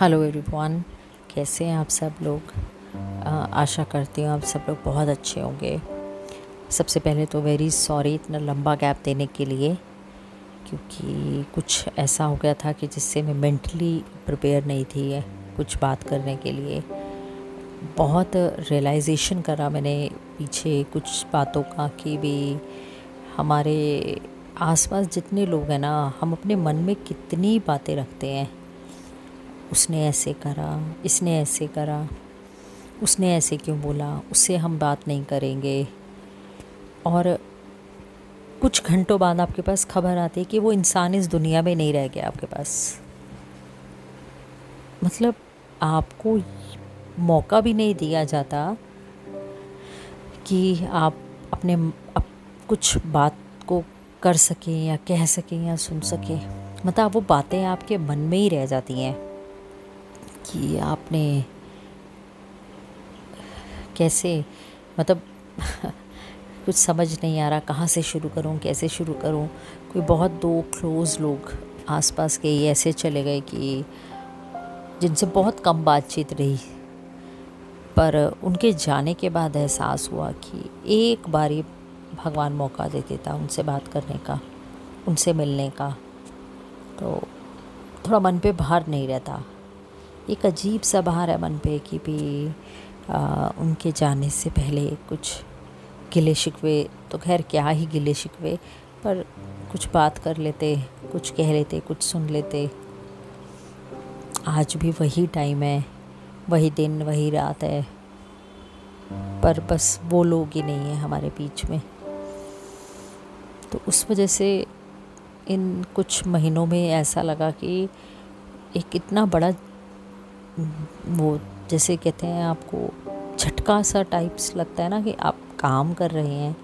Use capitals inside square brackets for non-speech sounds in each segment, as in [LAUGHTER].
Hello everyone कैसे हैं आप सब लोग? आशा करती हूँ आप सब लोग बहुत अच्छे होंगे। सबसे पहले तो वेरी सॉरी इतना लंबा गैप देने के लिए, क्योंकि कुछ ऐसा हो गया था कि जिससे मैं मेंटली प्रिपेयर नहीं थी कुछ बात करने के लिए। बहुत रियलाइजेशन करा मैंने पीछे कुछ बातों का कि भी हमारे आसपास जितने लोग हैं ना हम अपने मन में कितनी बातें रखते हैं। उसने ऐसे करा इसने ऐसे करा उसने ऐसे क्यों बोला उससे हम बात नहीं करेंगे। और कुछ घंटों बाद आपके पास खबर आती है कि वो इंसान इस दुनिया में नहीं रह गया आपके पास। मतलब आपको मौका भी नहीं दिया जाता कि आप अपने अप, कुछ बात को कर सकें या कह सकें या सुन सकें। मतलब वो बातें आपके मन में ही रह जाती हैं कि आपने कैसे मतलब [LAUGHS] कुछ समझ नहीं आ रहा कहाँ से शुरू करूँ, कैसे शुरू करूँ। कोई बहुत दो क्लोज़ लोग आसपास के ही ऐसे चले गए कि जिनसे बहुत कम बातचीत रही। पर उनके जाने के बाद एहसास हुआ कि एक बारी भगवान मौका दे देता उनसे बात करने का उनसे मिलने का। तो थोड़ा मन पे भार नहीं रहता। एक अजीब सा भार है मन पे कि भी आ, उनके जाने से पहले कुछ गिले शिकवे तो खैर क्या ही गिले शिकवे पर कुछ बात कर लेते कुछ कह लेते कुछ सुन लेते। आज भी वही टाइम है वही दिन वही रात है पर बस वो लोग ही नहीं है हमारे बीच में। तो उस वजह से इन कुछ महीनों में ऐसा लगा कि एक इतना बड़ा, वो जैसे कहते हैं आपको झटका सा टाइप्स लगता है ना कि आप काम कर रहे हैं,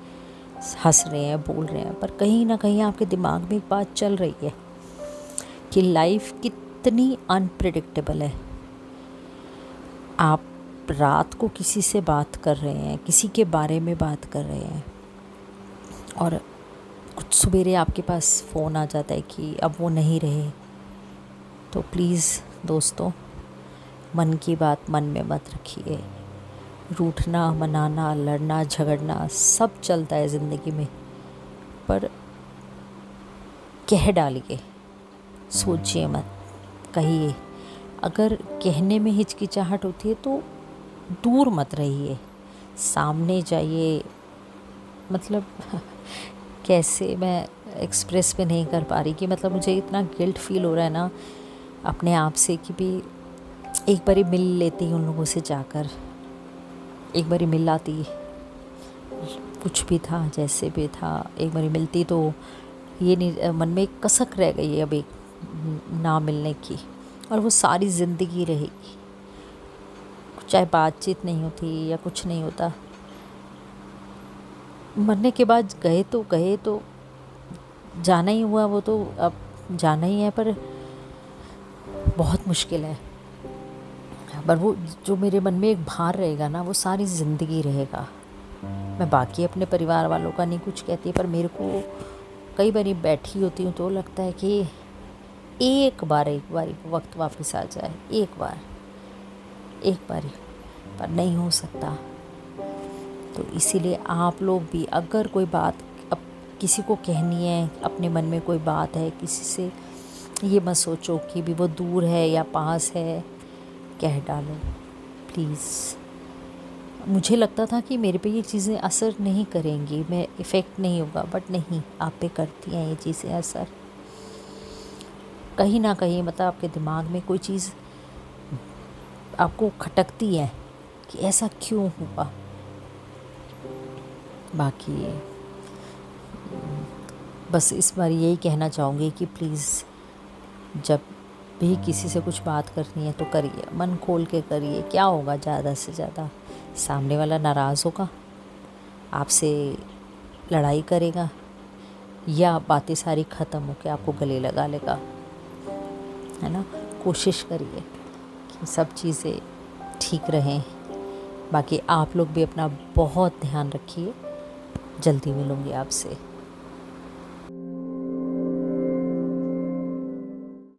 हंस रहे हैं, बोल रहे हैं, पर कहीं ना कहीं आपके दिमाग में एक बात चल रही है कि लाइफ कितनी अनप्रडिक्टेबल है। आप रात को किसी से बात कर रहे हैं, किसी के बारे में बात कर रहे हैं और कुछ सवेरे आपके पास फ़ोन आ जाता है कि अब वो नहीं रहे। तो प्लीज़ दोस्तों, मन की बात मन में मत रखिए। रूठना, मनाना, लड़ना, झगड़ना सब चलता है ज़िंदगी में। पर कह डालिए, सोचिए मत, कहिए। अगर कहने में हिचकिचाहट होती है तो दूर मत रहिए। सामने जाइए मतलब कैसे मैं एक्सप्रेस भी नहीं कर पा रही कि मतलब मुझे इतना गिल्ट फील हो रहा है ना अपने आप से कि भी एक बारी मिल लेती उन लोगों से जाकर। एक बारी मिल आती, कुछ भी था, जैसे भी था, एक बारी मिलती तो ये नहीं, मन में एक कसक रह गई अब एक ना मिलने की और वो सारी ज़िंदगी रहेगी। चाहे बातचीत नहीं होती या कुछ नहीं होता। मरने के बाद गए तो गए तो जाना ही हुआ, वो तो अब जाना ही है, पर बहुत मुश्किल है। पर वो जो मेरे मन में एक भार रहेगा ना, वो सारी ज़िंदगी रहेगा। मैं बाकी अपने परिवार वालों का नहीं कुछ कहती, पर मेरे को कई बार बैठी होती हूँ तो लगता है कि एक बार एक बार वक्त वापस आ जाए, एक बार एक बार, पर नहीं हो सकता। तो इसीलिए आप लोग भी अगर कोई बात अब किसी को कहनी है, अपने मन में कोई बात है, किसी से ये मत सोचो कि भी वो दूर है या पास है, कह डालो प्लीज़ मुझे लगता था कि मेरे पे ये चीज़ें असर नहीं करेंगी, मैं इफ़ेक्ट नहीं होगा बट नहीं, आप पे करती हैं ये चीज़ें असर। कहीं ना कहीं मतलब आपके दिमाग में कोई चीज़ आपको खटकती है कि ऐसा क्यों हुआ? बाकी, बस इस बार यही कहना चाहूँगी कि प्लीज़ जब भी किसी से कुछ बात करनी है तो करिए, मन खोल के करिए। क्या होगा ज़्यादा से ज़्यादा? सामने वाला नाराज़ होगा, आपसे लड़ाई करेगा, या बातें सारी ख़त्म होकर आपको गले लगा लेगा। है ना? कोशिश करिए कि सब चीज़ें ठीक रहें। बाकी आप लोग भी अपना बहुत ध्यान रखिए। जल्दी मिलूँगी आपसे।